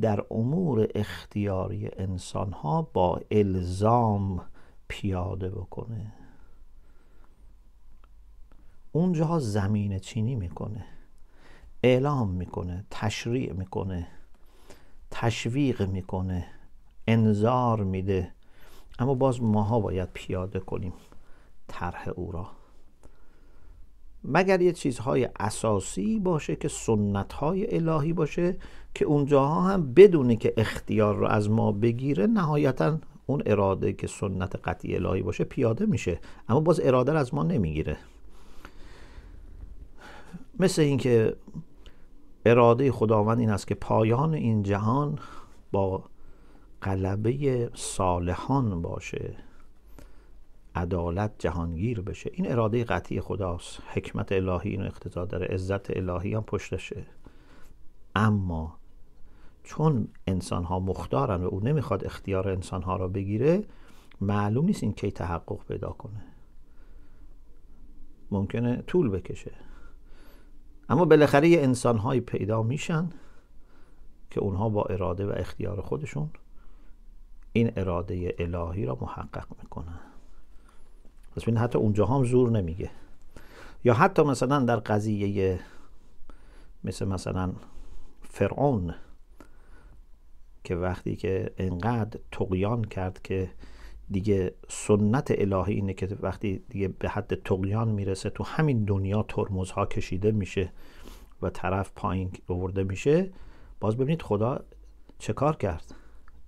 در امور اختیاری انسان ها با الزام پیاده بکنه. اونجا زمین چینی می‌کنه اعلام می‌کنه تشریع می‌کنه تشویق می‌کنه انذار میده. اما باز ماها باید پیاده کنیم طرح او را. مگر یه چیزهای اساسی باشه که سنت های الهی باشه؟ که اونجاها هم بدونه که اختیار رو از ما بگیره نهایتا اون اراده که سنت قطعی الهی باشه پیاده میشه. اما باز اراده رو از ما نمی‌گیره. مثل اینکه اراده خداوند این است که پایان این جهان با قلبه صالحان باشه عدالت جهانگیر بشه. این اراده قطعی خداست. حکمت الهی اینو اقتضا داره. عزت الهی هم پشتشه. اما چون انسان ها مختارن و او نمی‌خواد اختیار انسان ها را بگیره معلوم نیست این کی تحقق پیدا کنه. ممکنه طول بکشه. اما بالاخره یه انسان هایی پیدا میشن که اونها با اراده و اختیار خودشون این اراده الهی را محقق می‌کنن. پس ببین حتی اونجا هم زور نمیگه. یا حتی مثلا در قضیه مثل مثلا فرعون که وقتی که انقدر تقیان کرد که دیگه سنت الهی اینه که وقتی دیگه به حد تقیان می‌رسه تو همین دنیا ترمزها کشیده میشه و طرف پایین آورده میشه باز ببینید خدا چه کار کرد؟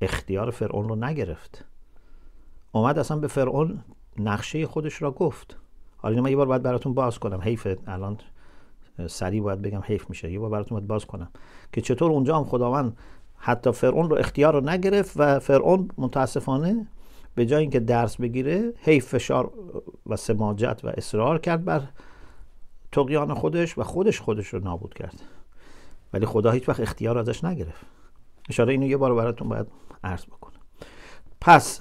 اختیار فرعون رو نگرفت. اومد اصلا به فرعون نقشه خودش را گفت. حالا من یه بار باید براتون باز کنم. حیف الان سریع باید بگم حیف میشه. یه بار براتون باید باز کنم. که چطور اونجا هم خداوند حتی فرعون رو اختیار رو نگرفت و فرعون متاسفانه به جای اینکه درس بگیره هی فشار و سماجت و اصرار کرد بر تقیان خودش و خودش خودش رو نابود کرد. ولی خدا هیچ وقت اختیار ازش نگرفت. اشاره اینو یه بار براتون باید عرض بکنم. پس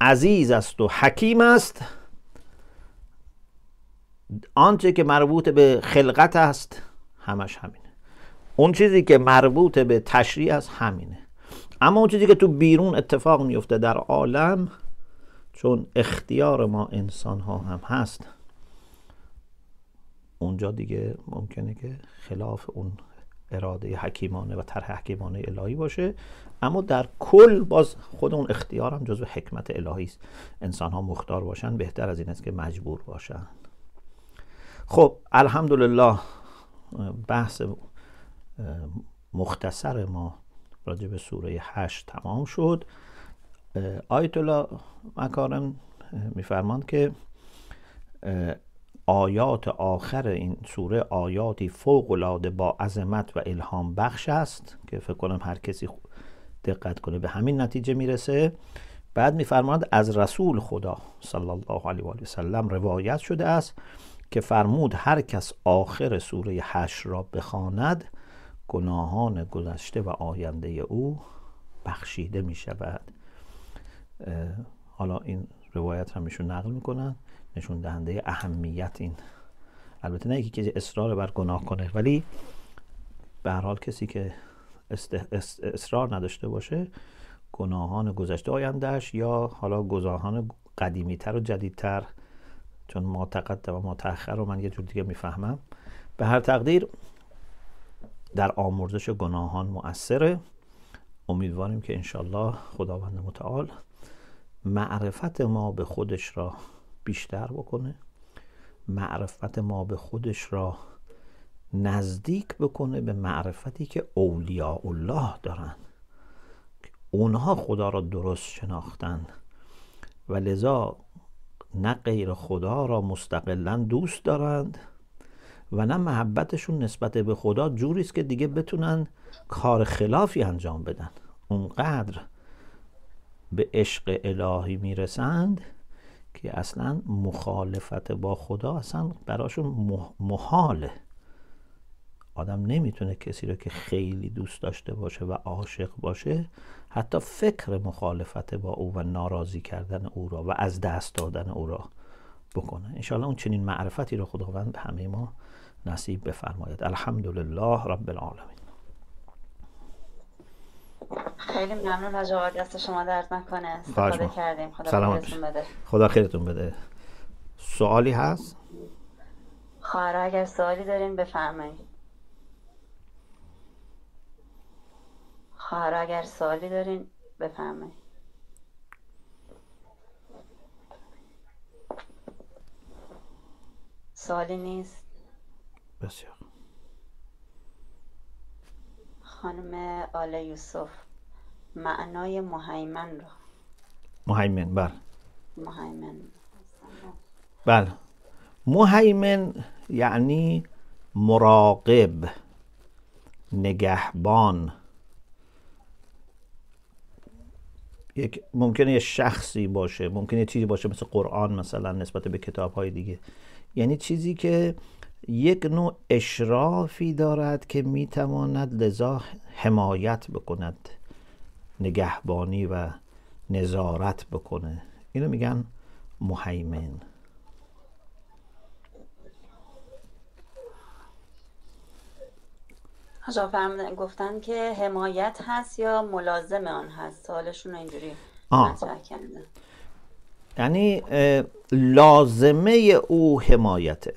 عزیز است و حکیم است. آنچه که مربوط به خلقت است همش همینه. اون چیزی که مربوط به تشریع است همینه. اما اون چیزی که تو بیرون اتفاق میفته در عالم چون اختیار ما انسان ها هم هست اونجا دیگه ممکنه که خلاف اون اراده حکیمانه و طرح حکیمانه الهی باشه. اما در کل باز خود اون اختیار هم جزو حکمت الهی است. انسان ها مختار باشن بهتر از این است که مجبور باشن. خب الحمدلله بحث مختصر ما راجع به سوره هشت تمام شد. آیت الله مکارم میفرماند که آیات آخر این سوره آیاتی فوق العاده با عظمت و الهام بخش است که فکر کنم هر کسی دقت کنه به همین نتیجه می‌رسه. بعد میفرماند از رسول خدا صلی الله علیه و سلم روایت شده است که فرمود هر کس آخر سوره هشت را بخواند گناهان گذشته و آینده او بخشیده می شود. حالا این روایت هم میشون نقل می‌کنن نشون دهنده اهمیت این. البته نه که اصرار بر گناه کنه ولی به هر حال کسی که اصرار نداشته باشه گناهان گذشته آیندهش یا حالا گناهان قدیمیتر و جدیدتر چون ما تقدم و ما تأخر رو من یه جور دیگه می‌فهمم. به هر تقدیر در آمرزش گناهان مؤثره. امیدواریم که انشالله خداوند متعال معرفت ما به خودش را بیشتر بکنه معرفت ما به خودش را نزدیک بکنه به معرفتی که اولیاء الله دارن. اونها خدا را درست شناختن. و لذا نه غیر خدا را مستقلا دوست دارند و نه محبتشون نسبت به خدا جوری است که دیگه بتونن کار خلافی انجام بدن. اونقدر به عشق الهی می‌رسند که اصلا مخالفت با خدا اصلا براشون محاله. آدم نمی‌تونه کسی رو که خیلی دوست داشته باشه و عاشق باشه حتی فکر مخالفت با او و ناراضی کردن او را و از دست دادن او را بکنه. انشاءالله اون چنین معرفتی رو خداوند به همه ما نصیب بفرماید. الحمدلله رب العالمین. خیلی ممنون از آقا دست شما درد نکنه. استفاده کردیم. خدا خیرتون بده. خدا خیرتون بده. سوالی هست؟ خواهر اگر سوالی دارین بفرمایید. خواهر اگر سوالی دارین بفرمایید. سوالی نیست؟ بسیار. خانم آل یوسف معنای مهیمن را مهیمن بله. مهیمن. بله. مهیمن یعنی مراقب نگهبان. یک ممکنه یه شخصی باشه ممکنه یه چیزی باشه مثل قرآن مثلا نسبت به کتاب های دیگه. یعنی چیزی که یک نوع اشرافی دارد که می‌تواند لذا حمایت بکند نگهبانی و نظارت بکنه. اینو میگن مهیمن. حاجا فرمودن گفتن که حمایت هست یا ملازم آن هست؟ سوالشون اینجوری مطرح کردن. یعنی لازمه او حمایته.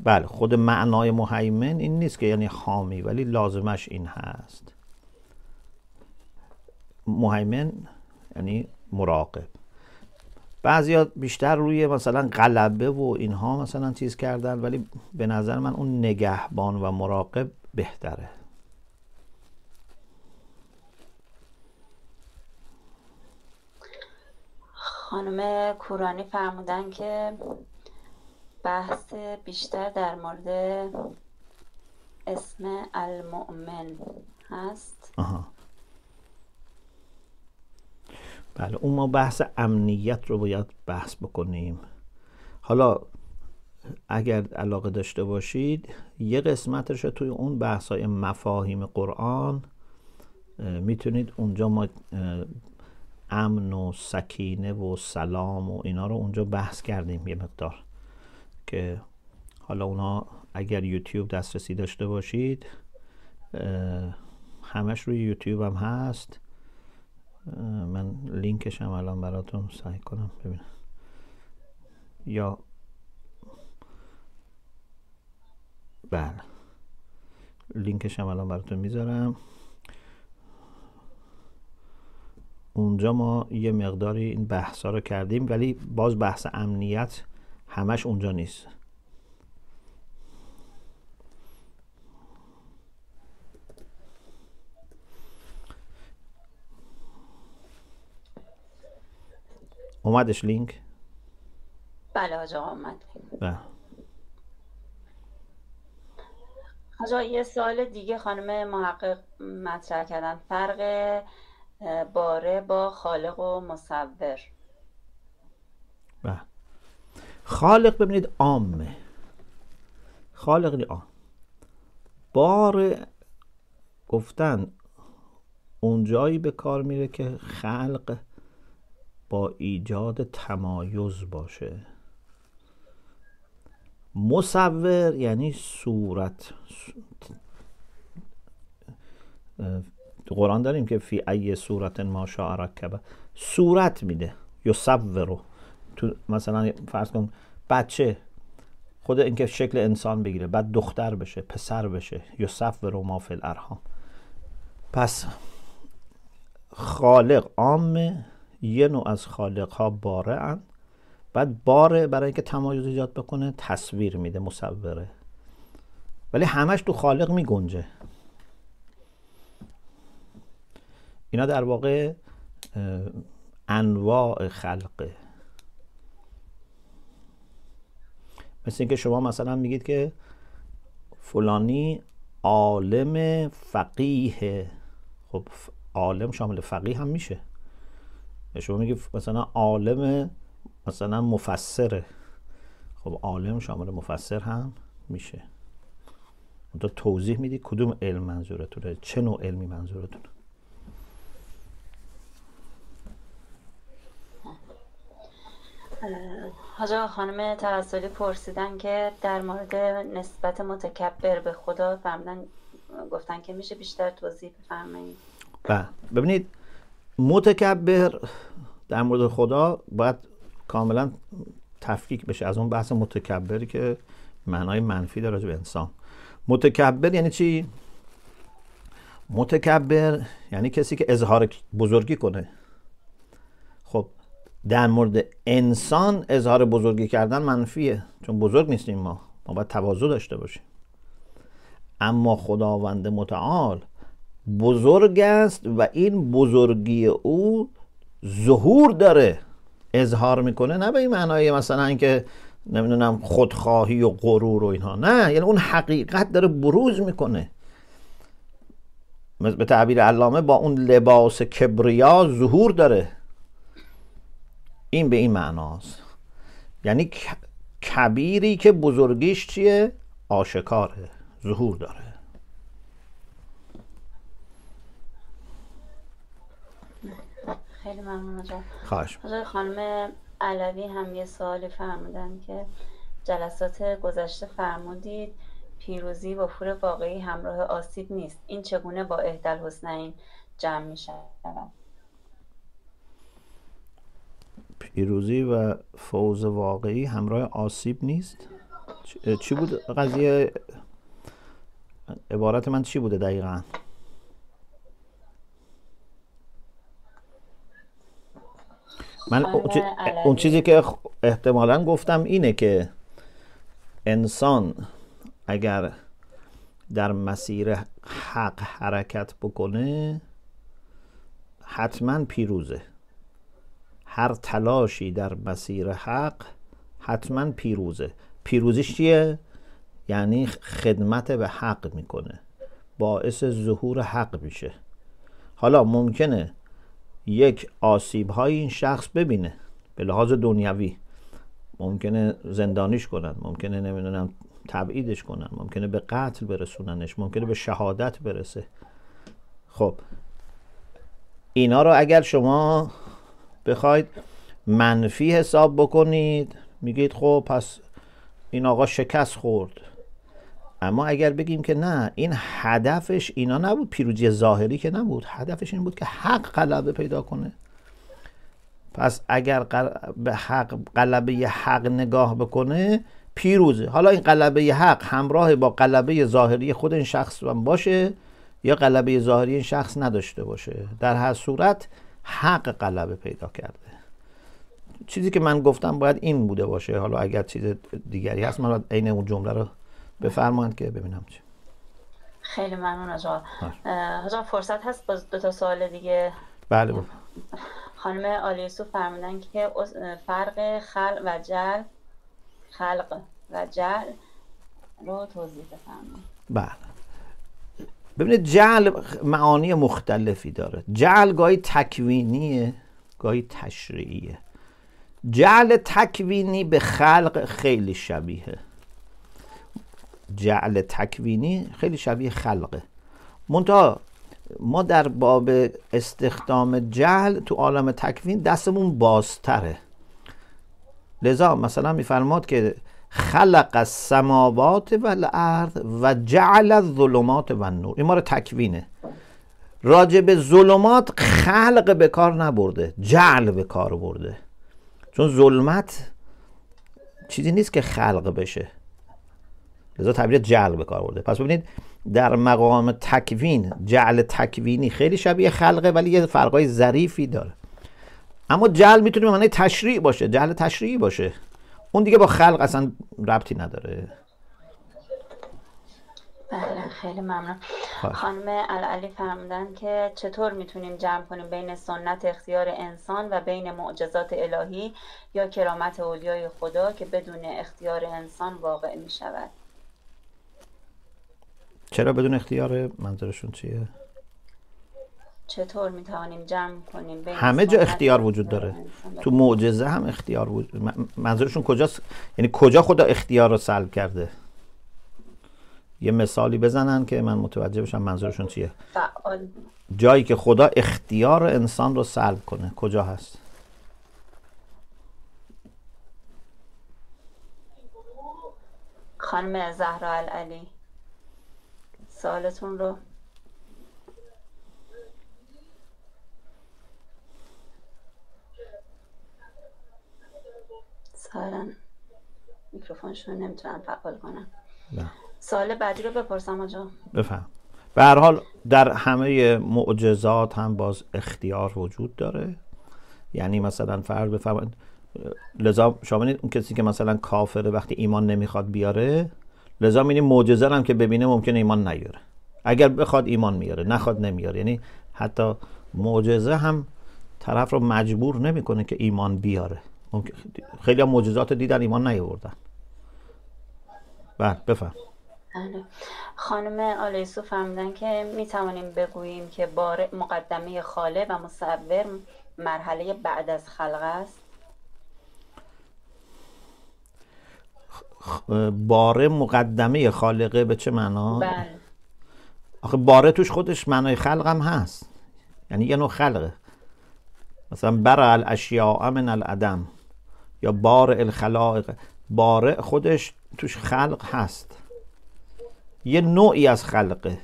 بله خود معنای مهیمن این نیست که یعنی حامی ولی لازمش این هست. مهیمن یعنی مراقب. بعضیا بیشتر روی مثلا غلبه و اینها مثلا چیز کردن ولی به نظر من اون نگهبان و مراقب بهتره. خانم کورانی فرمودن که بحث بیشتر در مورد اسم المؤمن هست آها. بله اون ما بحث امنیت رو باید بحث بکنیم حالا اگر علاقه داشته باشید یه قسمتش رو توی اون بحث های مفاهیم قرآن می‌تونید اونجا ما امن و سکینه و سلام و اینا رو اونجا بحث کردیم یه مقدار که حالا اونا اگر یوتیوب دسترسی داشته باشید همش روی یوتیوب هم هست. من لینکش هم الان براتون سعی کنم ببینم. یا بله. لینکش هم الان براتون می‌ذارم. اونجا ما یه مقداری این بحث رو کردیم ولی باز بحث امنیت همش اونجا نیست. اومدش لینک؟ بله آجا اومد. بله. آجا یه سال دیگه خانم محقق مطرح کردن. فرق باره با خالق و مصور. بله. خالق ببینید عامه. خالق عام. بار گفتن اونجایی به کار میره که خلق با ایجاد تمایز باشه. مصور یعنی صورت. قرآن داریم که فی ای صورت ما شاء رکبه صورت میده. یصور تو مثلا فرض کن بچه خود اینکه شکل انسان بگیره بعد دختر بشه پسر بشه یصور ما فی الارحام. پس خالق عامه یه نوع از خالق ها باره ان بعد باره برای اینکه تمایز ایجاد بکنه تصویر میده مصوره. ولی همش تو خالق می اینا در واقع انواع خلقه. مثل اینکه شما مثلا میگید که فلانی عالم فقیه خب عالم شامل فقیه هم میشه. شما میگی مثلا عالم مثلا مفسره. خب عالم شامل مفسر هم میشه. تو توضیح میدی کدوم علم منظورتونه؟ چه نوع علمی منظورتونه؟ حاجا خانم توسلی پرسیدن که در مورد نسبت متکبر به خدا فرمودن گفتن که میشه بیشتر توضیح بفرمایید. بله. ببینید متکبر در مورد خدا باید کاملا تفکیک بشه از اون بحث متکبری که معنای منفی داره به انسان. متکبر یعنی چی؟ متکبر یعنی کسی که اظهار بزرگی کنه. خب در مورد انسان اظهار بزرگی کردن منفیه. چون بزرگ نیستیم ما. ما باید تواضع داشته باشیم. اما خداوند متعال بزرگ است و این بزرگی او ظهور داره. اظهار می‌کنه نه به این معنای مثلا اینکه نمی‌دونم خودخواهی و غرور و اینها. نه یعنی اون حقیقت داره بروز می‌کنه. به تعبیر علامه با اون لباس کبریا ظهور داره. این به این معناست. یعنی کبیری که بزرگیش چیه؟ آشکاره ظهور داره. خیلی ممنون خواهش. خانم علوی هم یه سوالی فرمودن که جلسات گذشته فرمودید پیروزی با فور واقعی همراه آسیب نیست. این چگونه با اهدل حسنین جمع می شود پیروزی و فوز واقعی همراه آسیب نیست؟ چی بود قضیه؟ عبارت من چی بوده دقیقا؟ من اون چیزی که احتمالا گفتم اینه که انسان اگر در مسیر حق حرکت بکنه حتما پیروزه. هر تلاشی در مسیر حق حتما پیروزه. پیروزیش چیه؟ یعنی خدمت به حق می‌کنه. باعث ظهور حق میشه. حالا ممکنه یک آسیب های این شخص ببینه. به لحاظ دنیوی ممکنه زندانیش کنن. ممکنه نمی‌دونم تبعیدش کنن. ممکنه به قتل برسوننش. ممکنه به شهادت برسه. خب. اینا رو اگر شما بخواید منفی حساب بکنید. میگید خب پس این آقا شکست خورد. اما اگر بگیم که نه این هدفش اینا نبود پیروزی ظاهری که نبود. هدفش این بود که حق غلبه پیدا کنه. پس اگر به حق غلبه حق نگاه بکنه پیروزه. حالا این قلبه حق همراه با قلبه ظاهری خود این شخص باشه یا قلبه ظاهری این شخص نداشته باشه. در هر صورت حق قلبه پیدا کرده. چیزی که من گفتم باید این بوده باشه. حالا اگر چیز دیگری هست من عین اون جمله رو بفرمایید که ببینم چی. خیلی ممنون آجا آجا فرصت هست باز دو تا سوال دیگه؟ بله خانم آلیسو فرمودن که فرق خلق و جل خلق و جل رو توضیح بفرمایید. بله. ببینید جعل معانی مختلفی داره. جعل گاهی تکوینیه گاهی تشریعیه. جعل تکوینی به خلق خیلی شبیه جعل تکوینی خیلی شبیه خلقه. منتها ما در باب استخدام جعل تو عالم تکوین دستمون بازتره. لذا مثلا میفرماد که خلق السماوات و الارض و جعل الظلمات و النور این ما رو تکوینه. راجع به ظلمات خلق به کار نبرده جعل به کار برده. چون ظلمت چیزی نیست که خلق بشه. لذا تعبیر جعل به کار برده. پس ببینید در مقام تکوین جعل تکوینی خیلی شبیه خلقه ولی یه فرقای ظریفی داره. اما جعل می‌تونه معنی تشریع باشه جعل تشریعی باشه. اون دیگه با خلق اصلا ربطی نداره. بله خیلی ممنون. خانم العلی فرمودن که چطور می‌تونیم جمع کنیم بین سنت اختیار انسان و بین معجزات الهی یا کرامت اولیای خدا که بدون اختیار انسان واقع می‌شود؟ چرا بدون اختیار منظورشون چیه؟ چطور می توانیم جمع کنیم همه جا اختیار وجود داره. تو معجزه هم اختیار وجود منظورشون کجاست؟ یعنی کجا خدا اختیار رو سلب کرده؟ یه مثالی بزنن که من متوجه بشم منظورشون چیه. فعال. جایی که خدا اختیار انسان رو سلب کنه کجا هست؟ خانم زهرا العلی سوالتون رو سالن میکروفونشون نمی‌تونن فعال کنن نه. سال بعدی رو بپرسم آجا. بفهم. به هر حال در همه معجزات هم باز اختیار وجود داره. یعنی مثلا فرض بفرمایید لذا شما اون کسی که مثلا کافره وقتی ایمان نمی‌خواد بیاره لذا می‌بینید معجزه هم که ببینه ممکنه ایمان نیاره. اگر بخواد ایمان میاره نخواد نمیاره. یعنی حتی معجزه هم طرف رو مجبور نمی‌کنه که ایمان بیاره. خیلی هم معجزات دیدن ایمان نیاوردن. بله بفهم. بله. خانم آلیسو فهمیدن که می توانیم بگوییم که بار مقدمه خاله و مصور مرحله بعد از خلق است. باره مقدمه خالقه به چه معنا؟ بله. آخه باره توش خودش معنای خلق هم هست. یعنی یه نوع خلقه. مثلا برا الاشیاء من العدم. یا بار الخلائق. باره خودش توش خلق هست. یه نوعی از خلقه.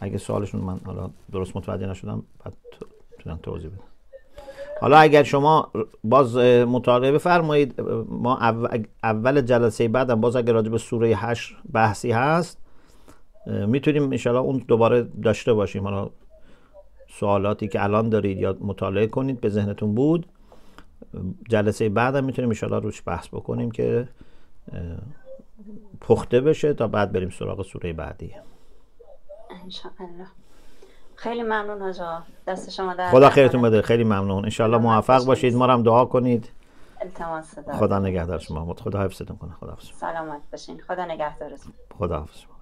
اگه سوالشون من حالا درست متوجه نشدم بعد تونم توضیح بدم. حالا اگر شما باز مطالعه بفرمایید ما اول جلسه بعدم باز اگر راجع به سوره 8 بحثی هست می‌تونیم انشاءالله اون دوباره داشته باشیم. حالا سوالاتی که الان دارید یا مطالعه کنید به ذهنتون بود. جلسه بعدم می‌تونیم ان روش بحث بکنیم که پخته بشه تا بعد بریم سراغ سوره بعدی. انشاءالله. خیلی ممنون آجا دست شما در خدا خیرتون بده. خیلی ممنون. انشالله موفق باشید. ما هم دعا کنید. التماس خدا نگهدار شما. خدا حفظتون کنه. خدا حفظ. سلامت باشین. خدا نگهدارتون. خدا حفظ شما.